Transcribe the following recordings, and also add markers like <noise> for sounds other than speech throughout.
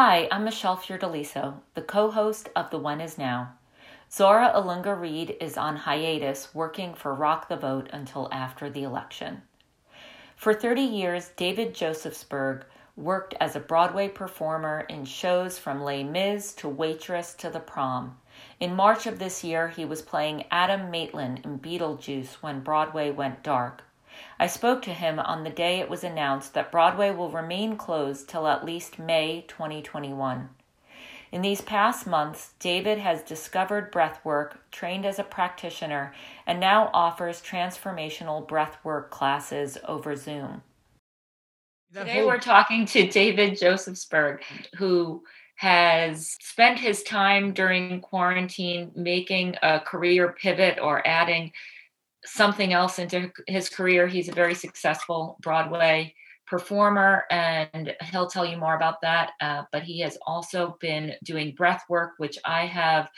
Hi, I'm Michelle Fiordaliso, the co host of The One Is Now. Zora Ilunga Reid is on hiatus working for Rock the Vote until after the election. For 30 years, David Josefsberg worked as a Broadway performer in shows from Les Mis to Waitress to The Prom. In March of this year, he was playing Adam Maitland in Beetlejuice when Broadway went dark. I spoke to him on the day it was announced that Broadway will remain closed till at least May 2021. In these past months, David has discovered breathwork, trained as a practitioner, and now offers transformational breathwork classes over Zoom. Today, we're talking to David Josefsberg, who has spent his time during quarantine making a career pivot or adding something else into his career. He's a very successful Broadway performer, and he'll tell you more about that. Uh, but he has also been doing breath work, which I have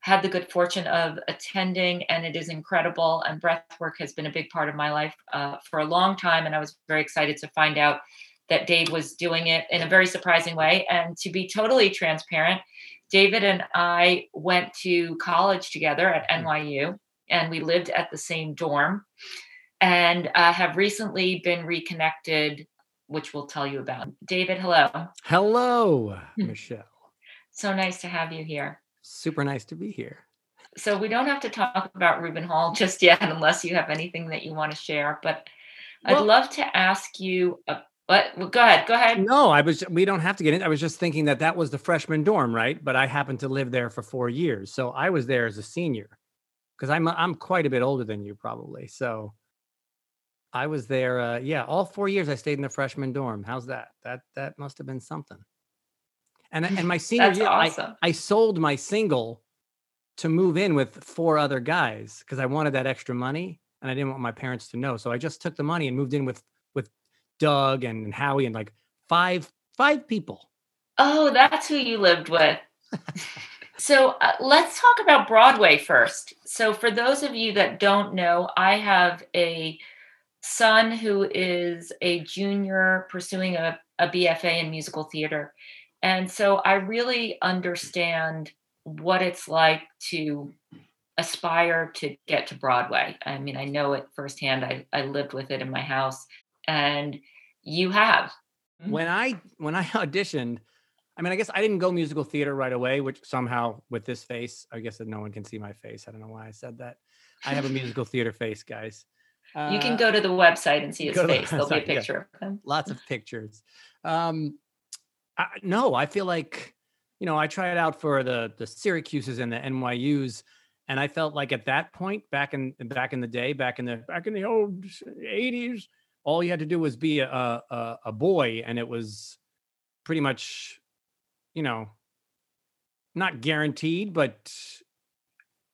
had the good fortune of attending, and it is incredible. And breath work has been a big part of my life uh, for a long time, and I was very excited to find out that Dave was doing it in a very surprising way. And to be totally transparent, David and I went to college together at hmm. NYU and we lived at the same dorm and uh, have recently been reconnected, which we'll tell you about. David, hello. Hello, hmm. Michelle. So nice to have you here. Super nice to be here. So we don't have to talk about Rubin Hall <laughs> just yet, unless you have anything that you want to share. But well, I'd love to ask you. A, but well, go ahead. Go ahead. No, I was. We don't have to get in. I was just thinking that that was the freshman dorm, right? But I happened to live there for four years, so I was there as a senior because I'm I'm quite a bit older than you probably. So I was there. Uh, yeah, all four years I stayed in the freshman dorm. How's that? That that must have been something. And and my <laughs> senior year, awesome. I, I sold my single to move in with four other guys because I wanted that extra money and I didn't want my parents to know. So I just took the money and moved in with with Doug and Howie and like five five people. Oh, that's who you lived with. <laughs> So uh, let's talk about Broadway first. So, for those of you that don't know, I have a son who is a junior pursuing a, a BFA in musical theater. And so I really understand what it's like to aspire to get to Broadway. I mean, I know it firsthand. I, I lived with it in my house, and you have. When I when I <laughs> auditioned, I mean, I guess I didn't go musical theater right away, which somehow with this face, I guess that no one can see my face. I don't know why I said that. I have a musical <laughs> theater face, guys. Uh, you can go to the website and see his face. The There'll be a picture yeah. of him. Lots of <laughs> pictures. Um, I, no, I feel like, you know, I tried out for the the Syracuse's and the NYU's, and I felt like at that point, back in back in the day, back in the back in the old '80s, all you had to do was be a, a, a boy, and it was pretty much you know, not guaranteed, but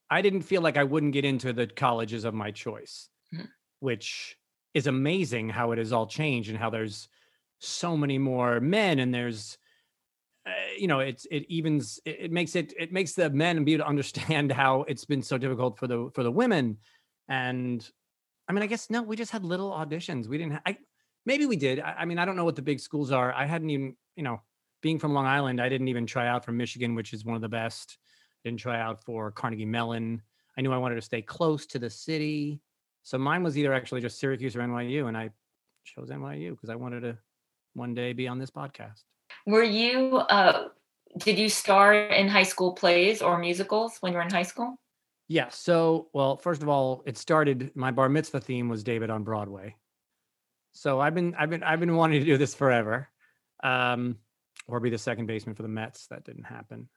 I didn't feel like I wouldn't get into the colleges of my choice, mm-hmm. which is amazing how it has all changed and how there's so many more men and there's uh, you know it's it evens it, it, makes it it makes the men be able to understand <laughs> how it's been so difficult for the for the women. And i mean i guess no we just had little auditions. We didn't ha- i maybe we did. I, I mean i don't know what the big schools are. I hadn't even you know being from Long Island, I didn't even try out for Michigan, which is one of the best. Didn't try out for Carnegie Mellon. I knew I wanted to stay close to the city. So mine was either actually just Syracuse or NYU. And I chose NYU because I wanted to one day be on this podcast. Were you, uh, did you star in high school plays or musicals when you were in high school? Yeah. So, well, first of all, it started, my bar mitzvah theme was David on Broadway. So I've been, I've been, I've been wanting to do this forever. Um, or be the second baseman for the Mets. That didn't happen.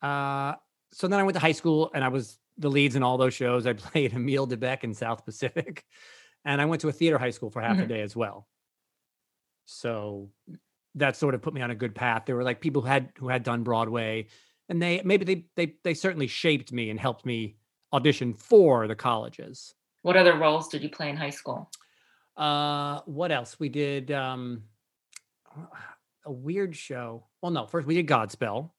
Uh, so then I went to high school and I was the leads in all those shows. I <laughs> played Emile de Becque in South Pacific, and I went to a theater high school for half mm-hmm. a day as well. So that sort of put me on a good path. There were like people who had who had done Broadway, and they maybe they they they certainly shaped me and helped me audition for the colleges. What other roles did you play in high school? Uh, what else? We did. Um, a weird show. Well, no, first we did Godspell,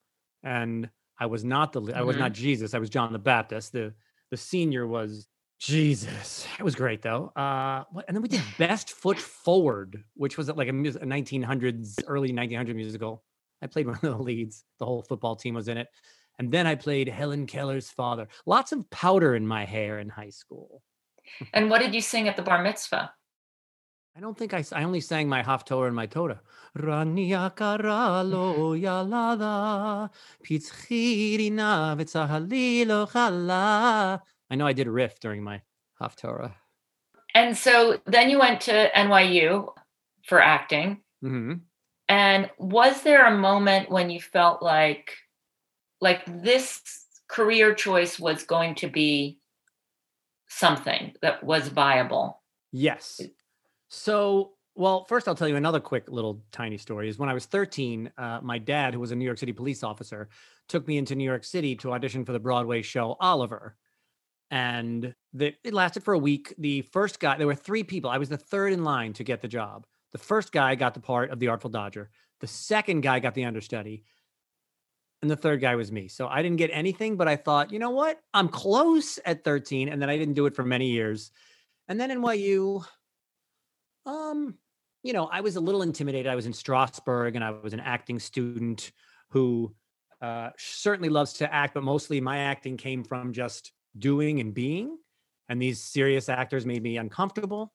and I was not the. I was not mm-hmm. Jesus. I was John the Baptist. The the senior was Jesus. It was great though. Uh, what, and then we did <sighs> Best Foot Forward, which was like a, a 1900s early 1900 musical. I played <laughs> one of the leads. The whole football team was in it. And then I played Helen Keller's father. Lots of powder in my hair in high school. And what did you sing at the bar mitzvah? I don't think I, I only sang my Haftorah and my Torah. Rania karalo yalada, pitzchirina v'tzahalilo chala. I know I did a riff during my Haftorah. And so then you went to NYU for acting. hmm And was there a moment when you felt like like this career choice was going to be something that was viable? Yes. So, well, first I'll tell you another quick little tiny story. Is when I was 13, uh, my dad, who was a New York City police officer, took me into New York City to audition for the Broadway show Oliver. And the, it lasted for a week. The first guy, there were three people. I was the third in line to get the job. The first guy got the part of the Artful Dodger. The second guy got the understudy. And the third guy was me. So I didn't get anything, but I thought, you know what? I'm close at 13. And then I didn't do it for many years. And then NYU, um, you know, I was a little intimidated. I was in Strasberg and I was an acting student who uh, certainly loves to act, but mostly my acting came from just doing and being. And these serious actors made me uncomfortable.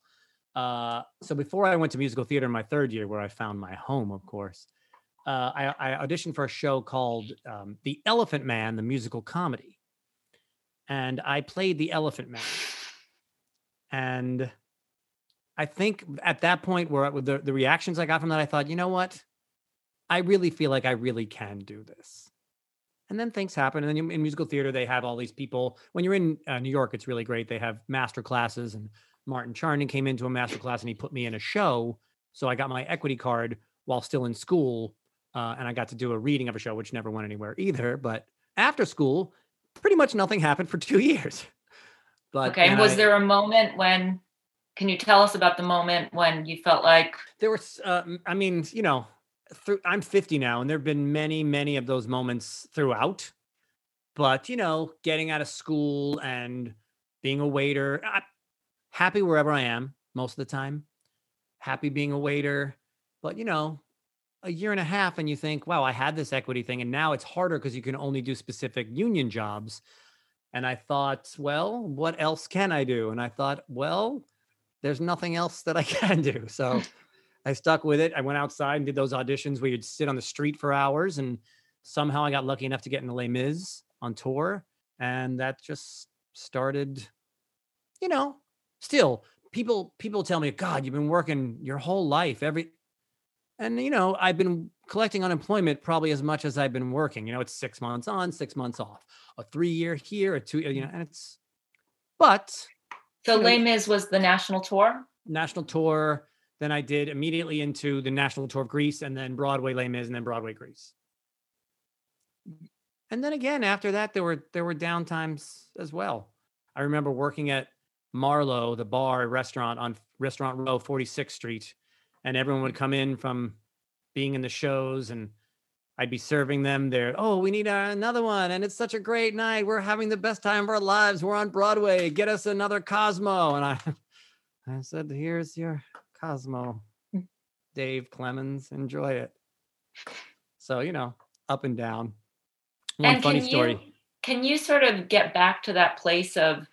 Uh, so before I went to musical theater in my third year, where I found my home, of course, uh, I, I auditioned for a show called um, The Elephant Man, the musical comedy. And I played the Elephant Man. And I think at that point, where the, the reactions I got from that, I thought, you know what? I really feel like I really can do this. And then things happen. And then in musical theater, they have all these people. When you're in uh, New York, it's really great. They have master classes, and Martin Charnin came into a master class and he put me in a show. So I got my equity card while still in school, uh, and I got to do a reading of a show, which never went anywhere either. But after school, pretty much nothing happened for <laughs> two years. But Okay. Was I- there a moment when can you tell us about the moment when you felt like there was uh, i mean you know through i'm 50 now and there have been many many of those moments throughout. But you know getting out of school and being a waiter I, happy wherever i am most of the time. Happy being a waiter. But you know a year and a half and you think wow i had this equity thing and now it's harder because you can only do specific union jobs. And i thought well what else can i do? And i thought well there's nothing else that i <laughs> can do so I stuck with it. I went outside and did those auditions where you'd sit on the street for hours, and somehow I got lucky enough to get into Les Mis on tour, and that just started. You know, still people people tell me, God, you've been working your whole life, every, and you know, I've been collecting unemployment probably as much as I've been working. You know, it's six months on, six months off, a three year here, a two, you know, and it's, but so You know- Les Mis was the national tour? national tour. Then I did immediately into the national tour of Grease and then Broadway Les Mis and then Broadway Grease. And then again, after that, there were there were downtimes as well. I remember working at Marlowe, the bar restaurant on Restaurant Row, 46th Street, and everyone would come in from being in the shows and I'd be serving them there. Oh, we need uh, another one. And it's such a great night. We're having the best time of our lives. We're on Broadway. Get us another Cosmo. And I <laughs> I said, here's your Cosmo, Dave Clemens. Enjoy it. So, you know, up and down. One and funny can story. You, can you sort of get back to that place of,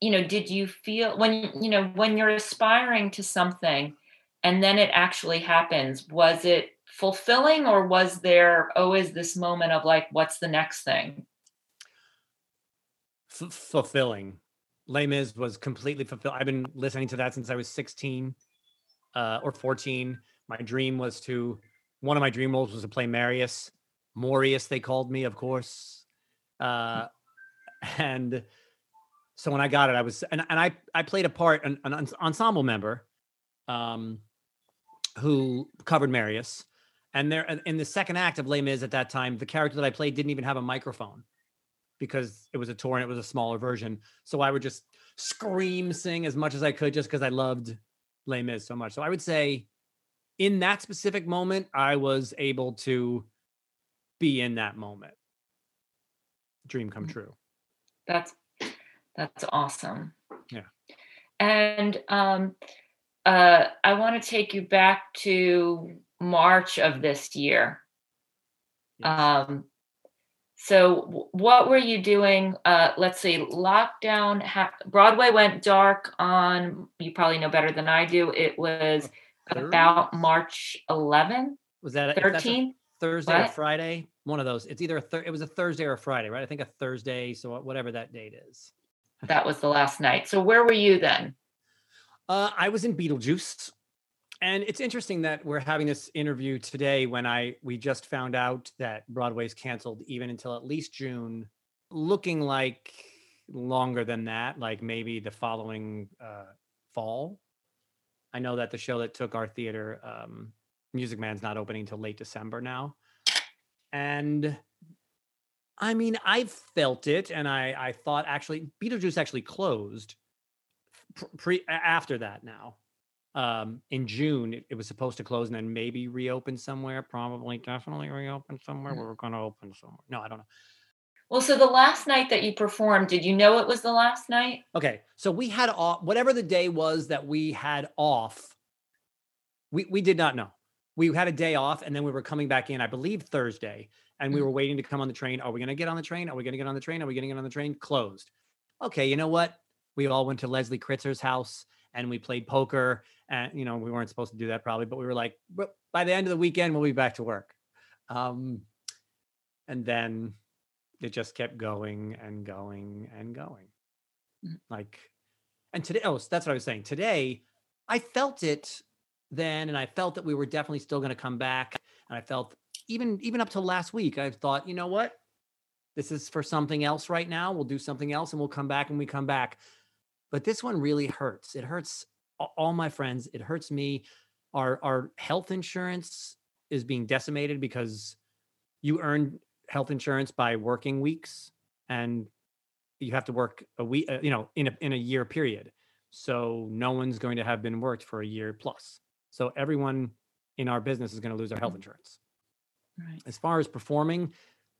you know, did you feel when you know when you're aspiring to something, and then it actually happens? Was it fulfilling, or was there always this moment of like, what's the next thing? F- fulfilling. Les Mis was completely fulfilled. I've been listening to that since I was 16 uh, or 14. My dream was to, one of my dream roles was to play Marius. Morius, they called me, of course. Uh, and so when I got it, I was, and, and I, I played a part, an, an ensemble member um, who covered Marius. And there, in the second act of Les Mis at that time, the character that I played didn't even have a microphone because it was a tour and it was a smaller version. So I would just scream, sing as much as I could just because I loved Les Mis so much. So I would say in that specific moment, I was able to be in that moment. Dream come true. That's that's awesome. Yeah. And um, uh, I want to take you back to March of this year. Yes. Um, so what were you doing? Uh, let's see, lockdown. Ha- Broadway went dark on. You probably know better than I do. It was about March 11. Was that 13? Thursday what? or Friday? One of those. It's either a thir- it was a Thursday or a Friday, right? I think a Thursday. So whatever that date is. That was the last night. So where were you then? Uh, I was in Beetlejuice and it's interesting that we're having this interview today when I we just found out that Broadway's canceled even until at least June, looking like longer than that, like maybe the following uh, fall. I know that the show that took our theater, um, Music Man's not opening until late December now, and I mean I've felt it, and I I thought actually Beetlejuice actually closed pre after that now um in june it, it, was supposed to close and then maybe reopen somewhere probably definitely reopen somewhere. Mm-hmm. we're going to open somewhere. No i don't know. Well so the last night that you performed did you know it was the last night? Okay so we had off whatever the day was that we had off we we did not know. We had a day off and then we were coming back in i believe thursday and we mm-hmm. were waiting to come on the train. Are we going to get on the train? Are we going to get on the train? Are we going to get on the train? Closed. Okay you know what? We all went to leslie kritzer's house and we played poker and you know we weren't supposed to do that probably but we were like by the end of the weekend we'll be back to work. Um, and then it just kept going and going and going. Mm. like and today oh that's what i was saying. Today i felt it then and i felt that we were definitely still going to come back and i felt even even up to last week i thought you know what? This is for something else right now. We'll do something else and we'll come back and we come back but this one really hurts it hurts all my friends. It hurts me. Our our health insurance is being decimated because you earn health insurance by working weeks, and you have to work a week. Uh, you know, in a in a year period. So no one's going to have been worked for a year plus. So everyone in our business is going to lose their health mm-hmm. insurance. Right. As far as performing,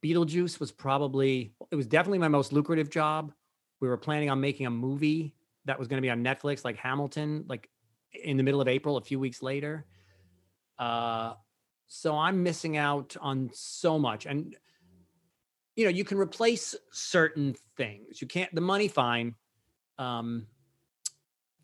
Beetlejuice was probably it was definitely my most lucrative job. We were planning on making a movie that was going to be on Netflix, like Hamilton, like in the middle of April, a few weeks later. Uh, so I'm missing out on so much. And you know, you can replace certain things. You can't. The money, fine. Um,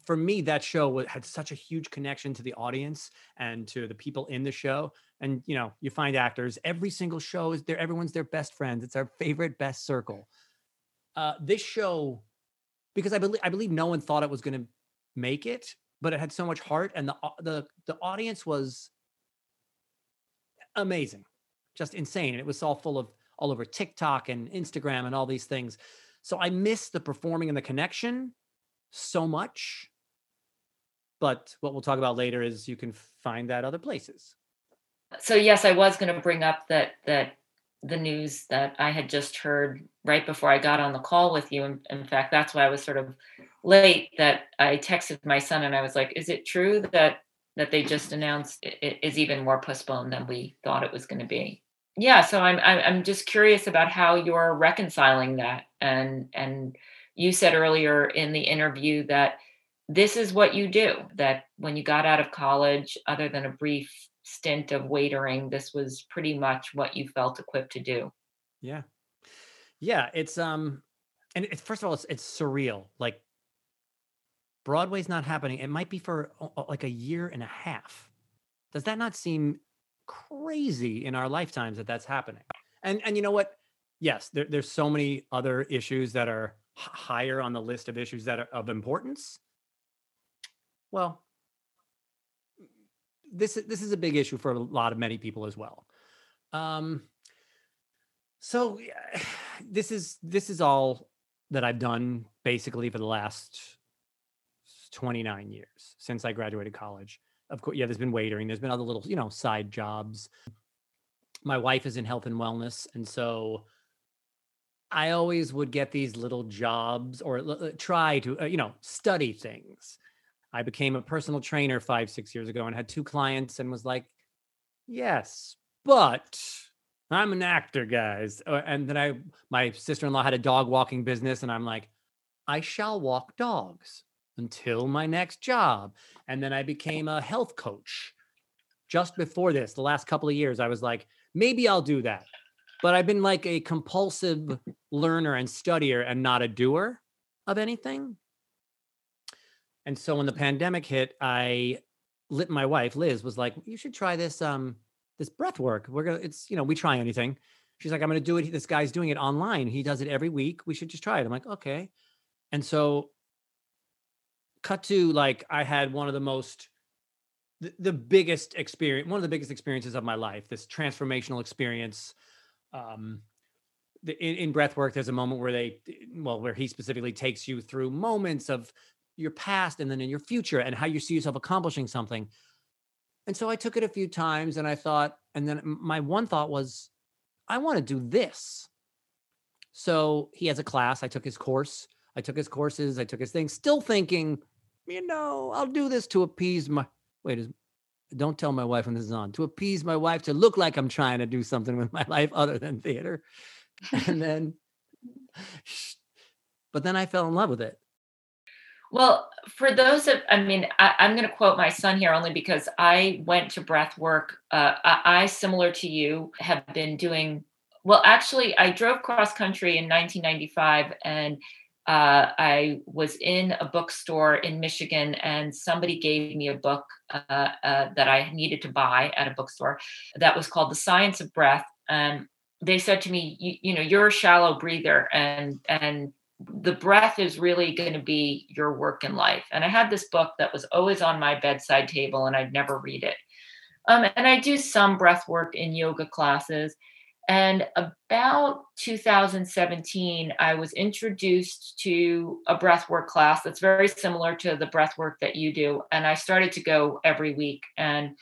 for me, that show had such a huge connection to the audience and to the people in the show. And you know, you find actors. Every single show is there. Everyone's their best friends. It's our favorite best circle. Uh, this show because I believe I believe no one thought it was going to make it, but it had so much heart, and the the the audience was amazing, just insane, and it was all full of all over TikTok and Instagram and all these things. So I miss the performing and the connection so much. But what we'll talk about later is you can find that other places. So yes, I was going to bring up that that the news that I had just heard right before I got on the call with you. In, in, fact, that's why I was sort of late. That I texted my son and I was like, "Is it true that that they just announced it is even more postponed than we thought it was going to be?" Yeah. So I'm I'm just curious about how you're reconciling that. And and you said earlier in the interview that this is what you do. That when you got out of college, other than a brief stint of waitering, this was pretty much what you felt equipped to do. Yeah. Yeah. It's, um, and it's, first of all, it's, it's surreal. Like Broadway's not happening. It might be for like a year and a half. Does that not seem crazy in our lifetimes that that's happening? And, and you know what? Yes, there, there's so many other issues that are higher on the list of issues that are of importance. Well, this this is a big issue for a lot of many people as well. Um, so <sighs> this is this is all that I've done basically for the last 29 years since I graduated college. Of course, yeah, there's been waitering, there's been other little, you know, side jobs. My wife is in health and wellness, and so I always would get these little jobs or try to, uh, you know, study things. I became a personal trainer five, six years ago and had two clients and was like, yes, but I'm an actor, guys. Uh, and then I, my sister in law had a dog walking business, and I'm like, I shall walk dogs until my next job. And then I became a health coach. Just before this, the last couple of years, I was like, maybe I'll do that. but I've been like a compulsive learner and studier and not a doer of anything. And so when the pandemic hit, I lit my wife, Liz, was like, you should try this um this breath work. We're gonna it's you know, we try anything. She's like, I'm gonna do it. This guy's doing it online. He does it every week. We should just try it. I'm like, okay. And so cut to like I had one of the most the, the biggest experience, one of the biggest experiences of my life, this transformational experience. Um, in, in breath work, there's a moment where they, well, where he specifically takes you through moments of your past and then in your future and how you see yourself accomplishing something. And so I took it a few times and I thought, and then my one thought was, I want to do this. So he has a class. I took his course. I took his courses. I took his things, still thinking, you know, I'll do this to appease my wait, is, don't tell my wife when this is on, to appease my wife, to look like I'm trying to do something with my <laughs> life other than theater. And then, <laughs> but then I fell in love with it. Well, for those of, I mean, I, am going to quote my son here only because I went to breath work. Uh, I, I, similar to you, have been doing, well, actually, I drove cross country in 1995 and uh, I was in a bookstore in Michigan and somebody gave me a book uh, uh, that I needed to buy at a bookstore that was called The Science of Breath. And they said to me, you, you know, you're a shallow breather and, and the breath is really going to be your work in life. And I had this book that was always on my bedside table and I'd never read it. Um, and I do some breath work in yoga classes. And about 2017, I was introduced to a breathwork class that's very similar to the breathwork that you do. And I started to go every week. And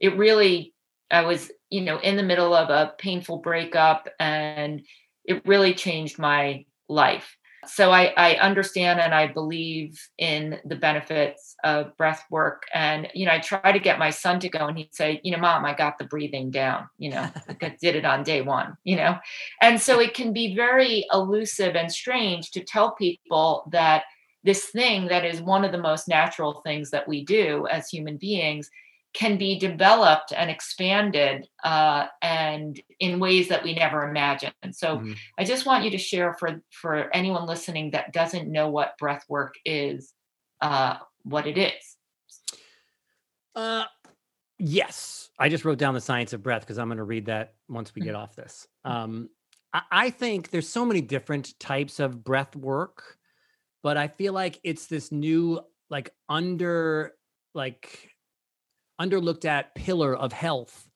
it really, I was, you know, in the middle of a painful breakup, and it really changed my life so I, I understand and I believe in the benefits of breath work. And, you know, I try to get my son to go and he'd say, you know, mom, I got the breathing down, you know, <laughs> I did it on day one, you know. And so it can be very elusive and strange to tell people that this thing that is one of the most natural things that we do as human beings can be developed and expanded uh, and in ways that we never imagined. So mm-hmm. I just want you to share for for anyone listening that doesn't know what breath work is, uh, what it is. Uh, yes, I just wrote down the science of breath because I'm going to read that once we get mm-hmm. off this. Um, I, I think there's so many different types of breath work, but I feel like it's this new like under like underlooked at pillar of health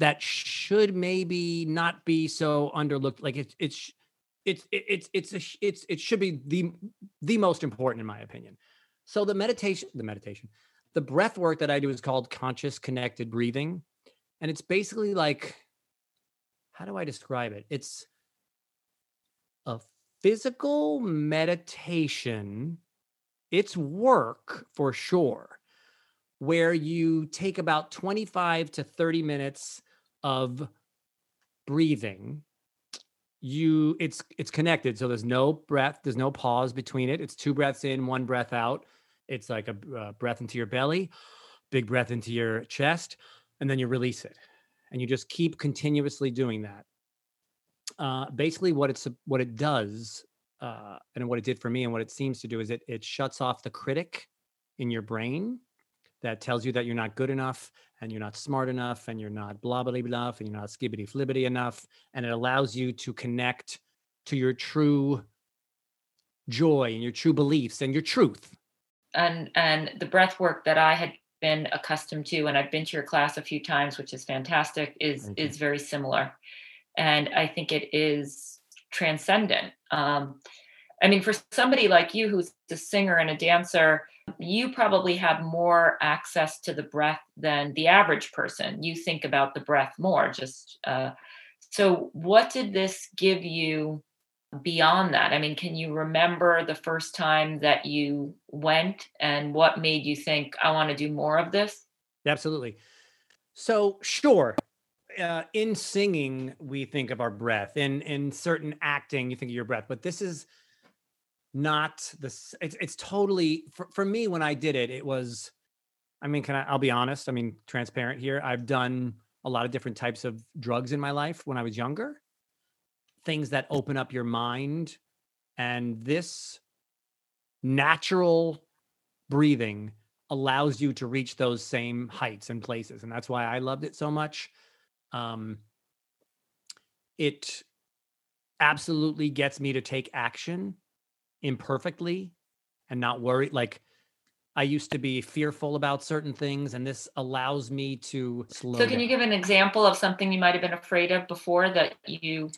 that should maybe not be so underlooked like it's it's it's it's it's a, it's it should be the the most important in my opinion. So the meditation the meditation the breath work that i do is called conscious connected breathing. And it's basically like how do i describe it? It's a physical meditation. It's work for sure where you take about 25 to 30 minutes of breathing you it's it's connected. So there's no breath there's no pause between it. It's two breaths in one breath out. It's like a uh, breath into your belly big breath into your chest and then you release it. And you just keep continuously doing that. Uh, basically what it's what it does uh, and what it did for me and what it seems to do is it it shuts off the critic in your brain that tells you that you're not good enough and you're not smart enough and you're not blah blah blah enough and you're not skibbity flibbity enough and it allows you to connect to your true joy and your true beliefs and your truth. And and the breath work that i had been accustomed to and i've been to your class a few times which is fantastic is is very similar. And i think it is transcendent. Um i mean for somebody like you who's a singer and a dancer you probably have more access to the breath than the average person. You think about the breath more. Just uh, so, what did this give you beyond that? I mean, can you remember the first time that you went, and what made you think I want to do more of this? Absolutely. So, sure. Uh, in singing, we think of our breath. In in certain acting, you think of your breath. But this is not this it's it's totally for, for me when I did it, it was I mean, can I I'll be honest, I mean, transparent here. I've done a lot of different types of drugs in my life when I was younger. things that open up your mind. And this natural breathing allows you to reach those same heights and places. And that's why I loved it so much. Um, it absolutely gets me to take action imperfectly and not worry. Like I used to be fearful about certain things, and this allows me to slow. So, can down. you give an example of something you might have been afraid of before that you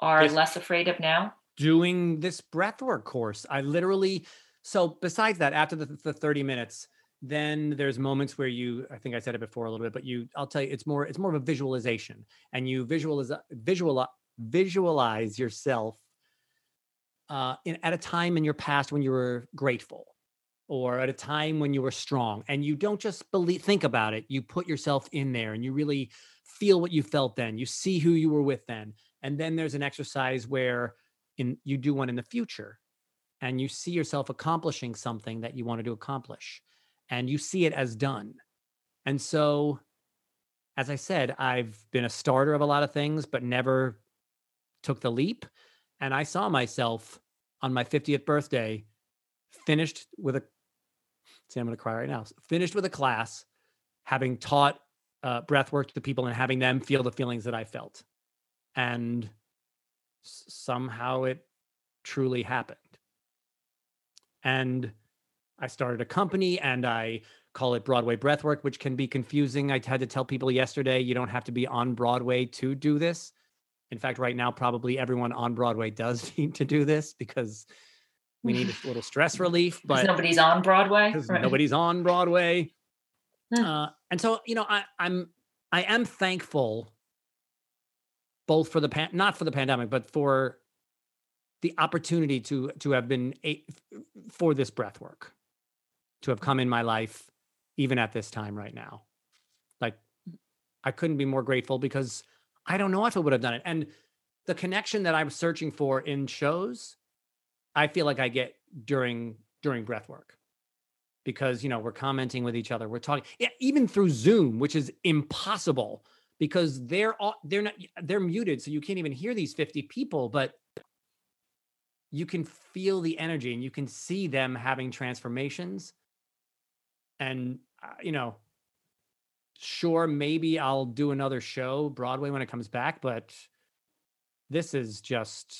are less afraid of now? Doing this breathwork course, I literally. So, besides that, after the, the thirty minutes, then there's moments where you i think i said it before a little bit but you i'll tell you it's more it's more of a visualization and you visualize visual visualize yourself uh, in, at a time in your past when you were grateful or at a time when you were strong and you don't just believe think about it you put yourself in there and you really feel what you felt then you see who you were with then and then there's an exercise where in you do one in the future and you see yourself accomplishing something that you wanted to accomplish and you see it as done. And so as i said i've been a starter of a lot of things but never took the leap and I saw myself on my 50th birthday finished with a see I'm going to cry right now finished with a class having taught uh, breath work to people and having them feel the feelings that I felt and s- somehow it truly happened and I started a company and I call it Broadway Breathwork, which can be confusing. I had to tell people yesterday you don't have to be on Broadway to do this. In fact, right now, probably everyone on Broadway does <laughs> need to do this because we need a <sighs> little stress relief. But nobody's on Broadway. Right. Nobody's on Broadway. Hmm. Uh, and so, you know, I, I'm I am thankful both for the pan, not for the pandemic, but for the opportunity to to have been a, for this breath work, to have come in my life, even at this time right now. Like, I couldn't be more grateful because I don't know if I would have done it. And the connection that I'm searching for in shows, I feel like I get during during breath work because you know we're commenting with each other we're talking yeah, even through zoom which is impossible because they're all they're not they're muted so you can't even hear these 50 people but you can feel the energy and you can see them having transformations and uh, you know sure, maybe I'll do another show Broadway when it comes back, but this is just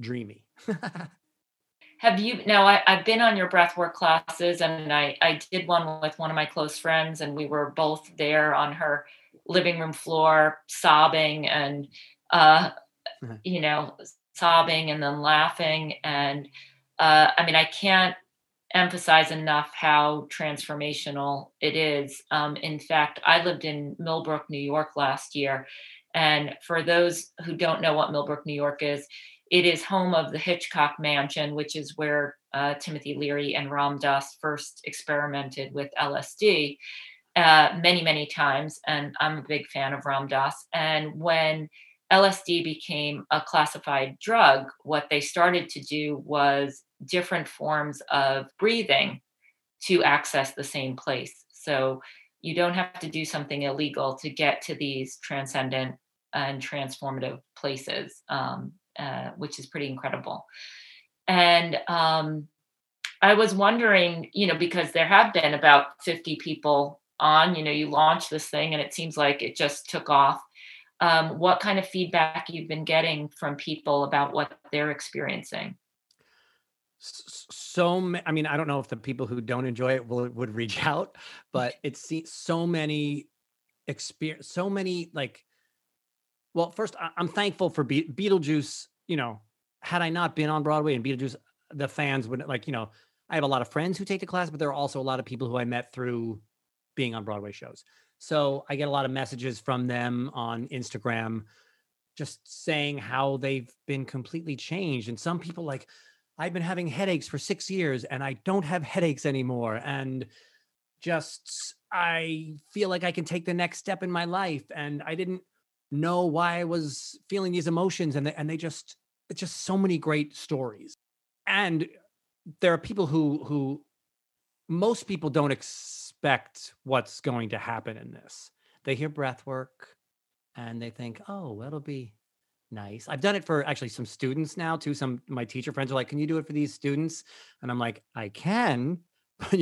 dreamy. <laughs> have you now I, have been on your breathwork classes and I, I did one with one of my close friends and we were both there on her living room floor sobbing and uh mm-hmm. you know sobbing and then laughing and uh i mean i can't emphasize enough how transformational it is. Um, in fact, I lived in Millbrook, New York last year. And for those who don't know what Millbrook, New York is, it is home of the Hitchcock Mansion, which is where uh, Timothy Leary and Ram Dass first experimented with LSD uh, many, many times. And I'm a big fan of Ram Dass. And when LSD became a classified drug, what they started to do was different forms of breathing to access the same place. So you don't have to do something illegal to get to these transcendent and transformative places, um, uh, which is pretty incredible. And um, I was wondering, you know, because there have been about 50 people on, you know, you launched this thing and it seems like it just took off. Um, what kind of feedback you've been getting from people about what they're experiencing? So i mean i don't know if the people who don't enjoy it will would reach <laughs> out but <laughs> it's so many experience so many like well first i'm thankful for Be- beetlejuice you know had i not been on broadway and beetlejuice the fans would like you know i have a lot of friends who take the class but there are also a lot of people who i met through being on broadway shows. So i get a lot of messages from them on instagram just saying how they've been completely changed and some people like I've been having headaches for six years and I don't have headaches anymore. And just, I feel like I can take the next step in my life. And I didn't know why I was feeling these emotions. And they, and they just, it's just so many great stories. And there are people who, who, most people don't expect what's going to happen in this. They hear breath work and they think, oh, that'll be nice. I've done it for actually some students now too. Some my teacher friends are like, "Can you do it for these students?" And I'm like, "I can, <laughs> but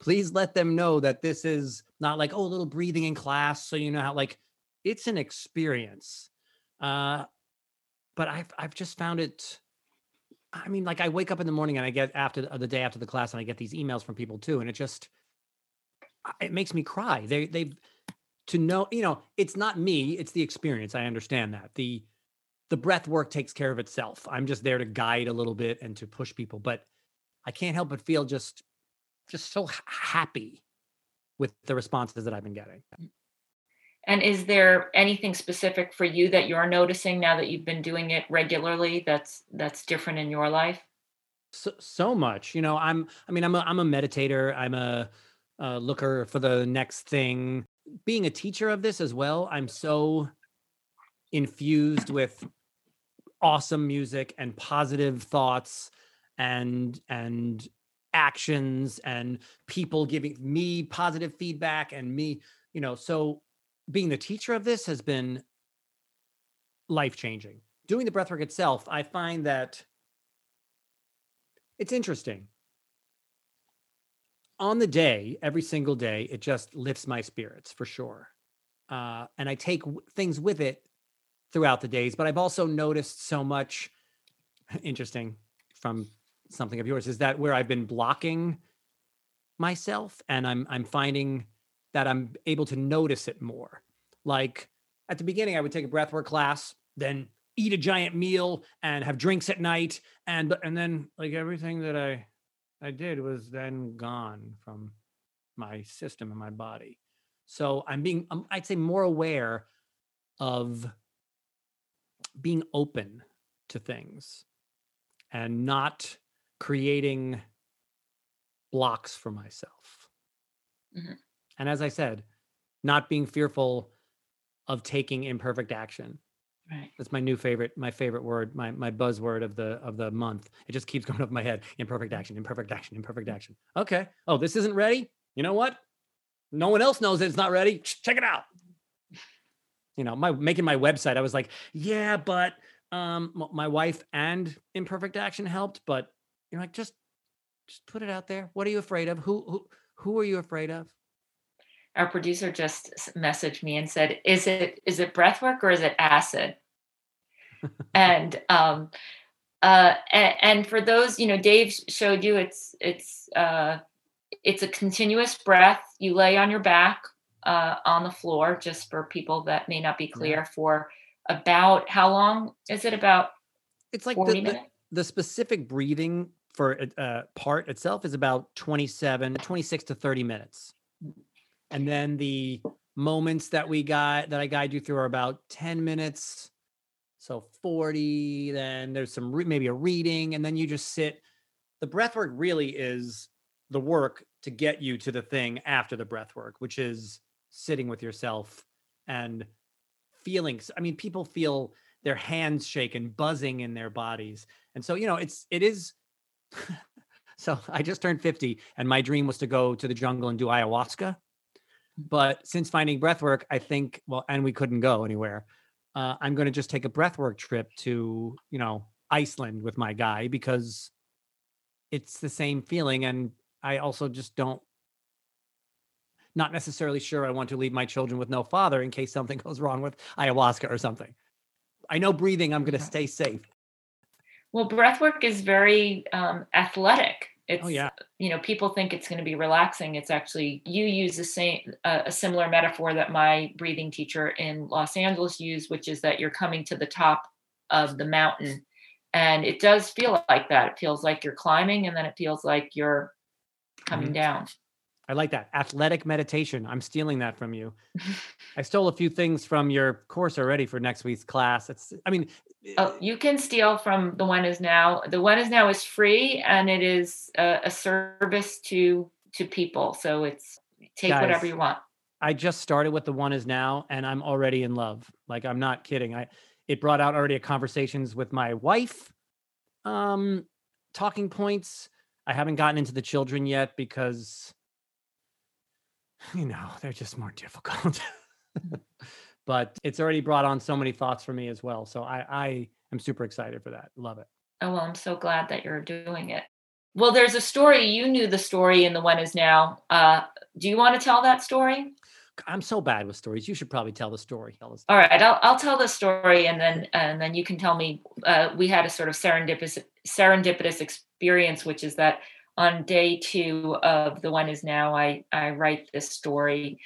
please let them know that this is not like oh a little breathing in class, so you know how like it's an experience." Uh, but I've I've just found it. I mean, like I wake up in the morning and I get after the, the day after the class and I get these emails from people too, and it just it makes me cry. They they've to know, you know, it's not me, it's the experience. I understand that. The the breath work takes care of itself. I'm just there to guide a little bit and to push people, but I can't help but feel just just so happy with the responses that I've been getting. Mm. And is there anything specific for you that you're noticing now that you've been doing it regularly that's that's different in your life? So, so much. You know, I'm I mean I'm a I'm a meditator. I'm a, a looker for the next thing. Being a teacher of this as well, I'm so infused with awesome music and positive thoughts and and actions and people giving me positive feedback and me you know so being the teacher of this has been life changing doing the breathwork itself i find that it's interesting. On the day every single day it just lifts my spirits for sure. Uh, and i take w- things with it throughout the days. But I've also noticed so much <laughs> interesting from something of yours is that where I've been blocking myself and I'm I'm finding that I'm able to notice it more. Like at the beginning, I would take a breathwork class, then eat a giant meal and have drinks at night, and and then like everything that I I did was then gone from my system and my body. So I'm being I'm, I'd say more aware of being open to things and not creating blocks for myself. Mm-hmm. And as I said, not being fearful of taking imperfect action. Right. That's my new favorite, my favorite word, my my buzzword of the of the month. It just keeps <laughs> going up my head. Imperfect action, imperfect action, imperfect action. Okay. Oh, this isn't ready. You know what? No one else knows that it's not ready. Check it out you know, my making my website, I was like, yeah, but um, my wife and imperfect action helped, but you're like, just, just put it out there. What are you afraid of? Who, who, who are you afraid of? Our producer just messaged me and said, "Is it is it breath work or is it acid?" and um, uh, and, and for those, you know, Dave showed you it's it's uh, it's a continuous breath. You lay on your back uh, on the floor, just for people that may not be clear, yeah. for about how long is it? About it's like the, the, the, specific breathing for a uh, part itself is about 27, 26 to 30 minutes. And then the moments that we got that I guide you through are about 10 minutes. So 40, then there's some re- maybe a reading, and then you just sit. The breath work really is the work to get you to the thing after the breath work, which is sitting with yourself and feelings. I mean, people feel their hands shake and buzzing in their bodies. And so, you know, it's it is <laughs> so I just turned 50 and my dream was to go to the jungle and do ayahuasca. But since finding breathwork, I think, well, and we couldn't go anywhere. Uh, I'm going to just take a breathwork trip to, you know, Iceland with my guy because it's the same feeling. And I also just don't not necessarily sure I want to leave my children with no father in case something <laughs> goes wrong with ayahuasca or something. I know breathing, I'm going to stay safe. Well, breath work is very um, athletic. Oh, it's, oh, yeah. you know, people think it's going to be relaxing. It's actually, you use the same, uh, a similar metaphor that my breathing teacher in Los Angeles used, which is that you're coming to the top of the mountain. And it does feel like that. It feels like you're climbing and then it feels like you're coming mm-hmm. down. I like that. Athletic meditation. I'm stealing that from you. <laughs> I stole a few things from your course already for next week's class. It's, I mean, oh, you can steal from the one is now. The one is now is free and it is a, a service to to people. So it's take guys, whatever you want. I just started with the one is now and I'm already in love. Like I'm not kidding. I it brought out already a conversations with my wife. Um talking points. I haven't gotten into the children yet because you know, they're just more difficult. <laughs> but it's already brought on so many thoughts for me as well. So I, I am super excited for that. Love it. Oh, well, I'm so glad that you're doing it. Well, there's a story. You knew the story in the When Is Now. Uh, do you want to tell that story? I'm so bad with stories. You should probably tell the story. Tell All right, I'll, I'll tell the story, and then and then you can tell me. Uh, we had a sort of serendipitous serendipitous experience, which is that on day two of the When Is Now, I I write this story,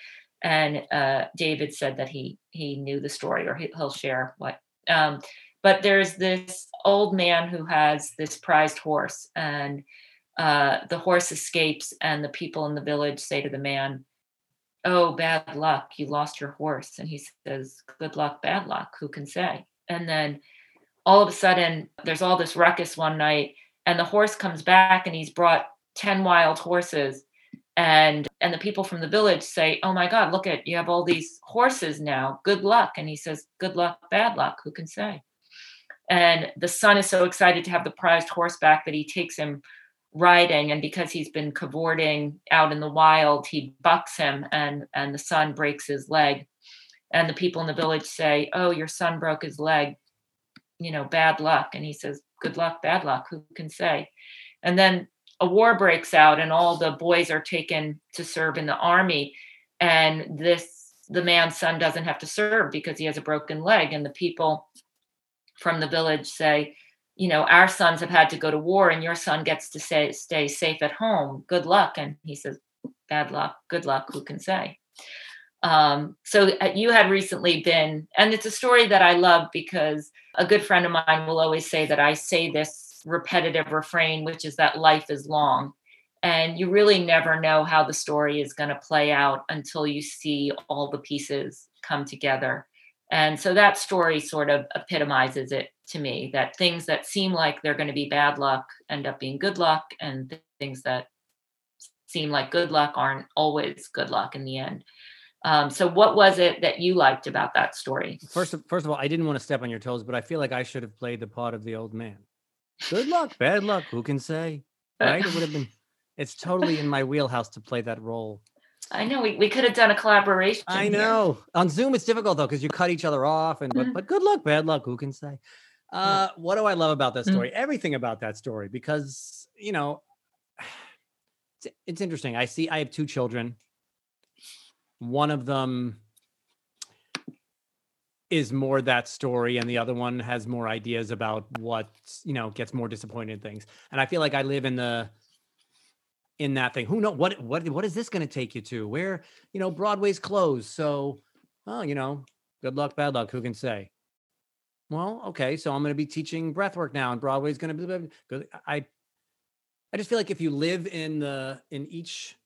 and uh, David said that he he knew the story, or he, will share what. Um, but there's this old man who has this prized horse, and uh, the horse escapes, and the people in the village say to the man oh, bad luck, you lost your horse. And he says, good luck, bad luck, who can say? And then all of a sudden, there's all this ruckus one night, and the horse comes back and he's brought 10 wild horses. And and the people from the village say, Oh my God, look at you have all these horses now. Good luck. And he says, Good luck, bad luck, who can say? And the son is so excited to have the prized horse back that he takes him riding and because he's been cavorting out in the wild he bucks him and and the son breaks his leg and the people in the village say oh your son broke his leg you know bad luck and he says good luck bad luck who can say and then a war breaks out and all the boys are taken to serve in the army and this the man's son doesn't have to serve because he has a broken leg and the people from the village say you know, our sons have had to go to war and your son gets to say, stay safe at home. Good luck. And he says, bad luck, good luck, who can say? Um, so uh, you had recently been, and it's a story that I love because a good friend of mine will always say that I say this repetitive refrain, which is that life is long. And you really never know how the story is going to play out until you see all the pieces come together. And so that story sort of epitomizes it to me that things that seem like they're going to be bad luck end up being good luck, and things that seem like good luck aren't always good luck in the end. Um, so, what was it that you liked about that story? First, of, first of all, I didn't want to step on your toes, but I feel like I should have played the part of the old man. Good luck, bad luck, who can say? Right? It would have been. It's totally in my wheelhouse to play that role. I know we, we could have done a collaboration. I know. Here. On Zoom it's difficult though because you cut each other off and but, mm-hmm. but good luck, bad luck, who can say? Uh what do I love about that story? Mm-hmm. Everything about that story because, you know, <sighs> it's, it's interesting. I see I have two children. One of them is more that story and the other one has more ideas about what, you know, gets more disappointed things. And I feel like I live in the in that thing. Who know what what what is this going to take you to? Where you know Broadway's closed, so oh you know good luck, bad luck. Who can say? Well, okay, so I'm going to be teaching breathwork now, and Broadway's going to be. I I just feel like if you live in the in each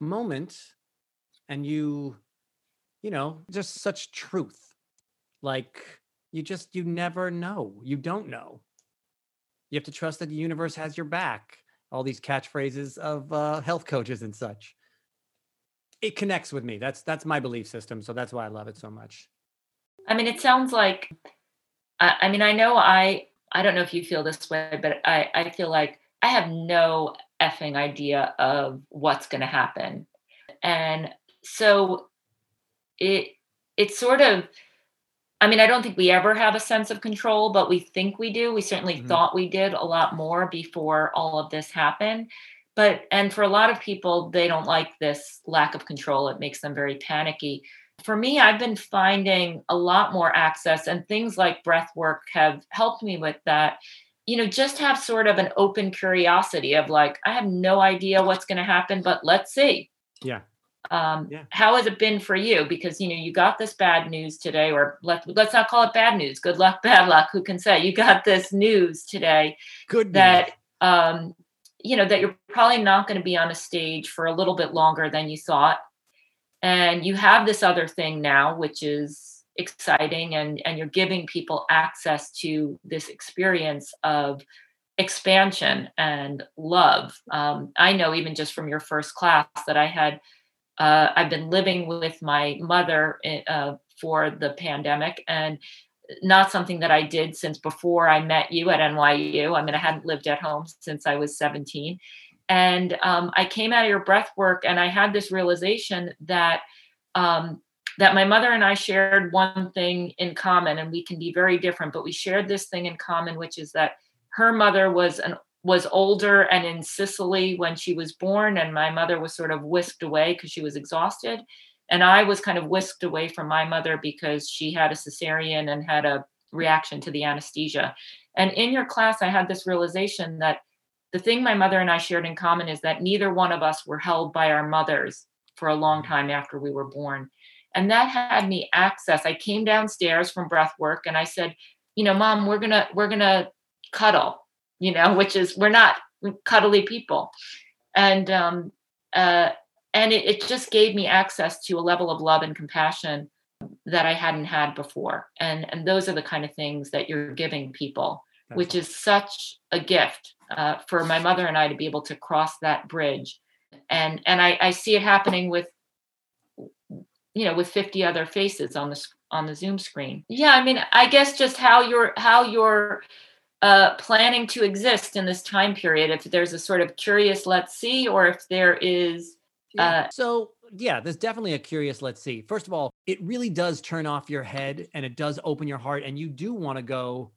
moment, and you you know just such truth, like you just you never know, you don't know. You have to trust that the universe has your back all these catchphrases of uh, health coaches and such. It connects with me. That's that's my belief system, so that's why I love it so much. I mean, it sounds like. I, I mean, I know I. I don't know if you feel this way, but I I feel like I have no effing idea of what's going to happen, and so it it's sort of I mean, I don't think we ever have a sense of control, but we think we do. We certainly mm-hmm. thought we did a lot more before all of this happened. But, and for a lot of people, they don't like this lack of control. It makes them very panicky. For me, I've been finding a lot more access, and things like breath work have helped me with that. You know, just have sort of an open curiosity of like, I have no idea what's going to happen, but let's see. Yeah. Um, yeah. how has it been for you? Because you know you got this bad news today or let, let's not call it bad news good luck <laughs> bad luck who can say? You got this news today good that um, you know that you're probably not going to be on a stage for a little bit longer than you thought. And you have this other thing now which is exciting and and you're giving people access to this experience of expansion and love um, i know even just from your first class that i had uh, I've been living with my mother eh, uh, for the pandemic and not something that I did since before I met you at NYU. I mean, I hadn't lived at home since I was 17. And um, I came out of your breath work and I had this realization that um, that my mother and I shared one thing in common, and we can be very different, but we shared this thing in common, which is that her mother was an was older and in Sicily when she was born, and my mother was sort of whisked away because she was exhausted. And I was kind of whisked away from my mother because she had a cesarean and had a reaction to the anesthesia. And in your class, I had this realization that the thing my mother and I shared in common is that neither one of us were held by our mothers for a long time after we were born. And that had me access. I came downstairs from breath work and I said, you know, mom, we're gonna, we're gonna cuddle, you know, <laughs> which is we're not cuddly people. And um uh and it, it just gave me access to a level of love and compassion that I hadn't had before. And and those are the kind of things that you're giving people, That's which is such a gift uh, for my mother and I to be able to cross that bridge. And and I, I see it happening with you know with 50 other faces on the on the Zoom screen. Yeah, I mean, I guess just how you're how you're uh, planning to exist in this time period. If there's a sort of curious, let's see, or if there is. Uh, so yeah, there's definitely a curious let's see. First of all, it really does turn off your head and it does open your heart and you do want to go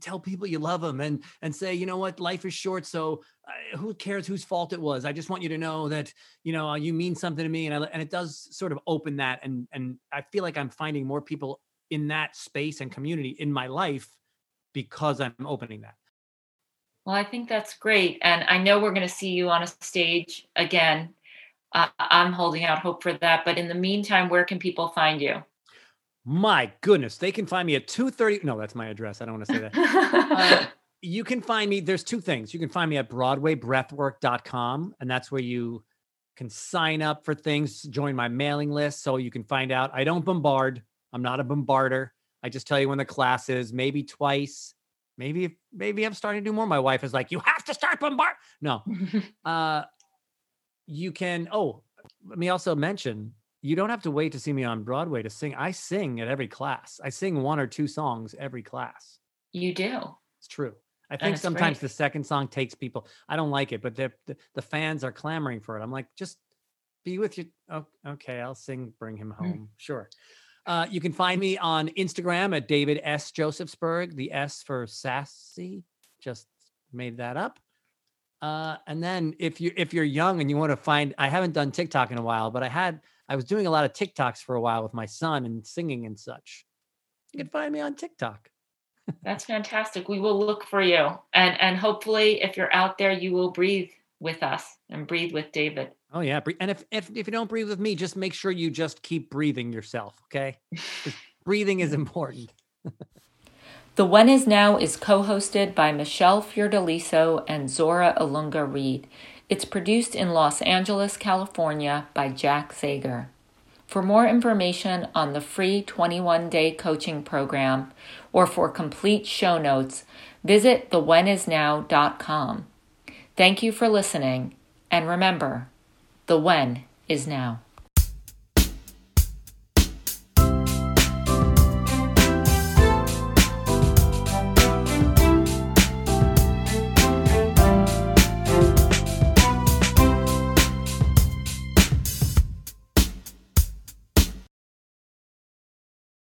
tell people you love them and and say you know what life is short so uh, who cares whose fault it was i just want you to know that you know you mean something to me and I, and it does sort of open that and and i feel like i'm finding more people in that space and community in my life because i'm opening that well i think that's great and i know we're going to see you on a stage again uh, I'm holding out hope for that. But in the meantime, where can people find you? My goodness, they can find me at 2:30. No, that's my address. I don't want to say that. uh, <laughs> you can find me. There's two things. You can find me at BroadwayBreathwork.com, and that's where you can sign up for things, join my mailing list, so you can find out. I don't bombard. I'm not a bombarder. I just tell you when the class is, maybe twice, maybe maybe I'm starting to do more. My wife is like, you have to start bombard. No, <laughs> uh, you can oh let me also mention you don't have to wait to see me on broadway to sing. I sing at every class. I sing one or two songs every class. You do? It's true. I think sometimes great. the second song takes people i don't like it but the, the fans are clamoring for it. I'm like just be with you oh, okay i'll sing bring him hmm. home. Mm. sure. Uh, you can find me on instagram at david s. Josefsberg the s for sassy. Just made that up. Uh, and then if you if you're young and you want to find, I haven't done TikTok in a while, but I had I was doing a lot of TikToks for a while with my son and singing and such. You can mm. find me on TikTok. That's fantastic. We will look for you, and and hopefully, if you're out there, you will breathe with us and breathe with David. Oh yeah, and if if if you don't breathe with me, just make sure you just keep breathing yourself. Okay, <laughs> breathing is important. <laughs> The When Is Now is co hosted by Michelle Fiordaliso and Zora Ilunga Reid. It's produced in Los Angeles, California by Jack Sager. For more information on the free 21 day coaching program or for complete show notes, visit thewhenisnow.com. Thank you for listening, and remember, the when is now.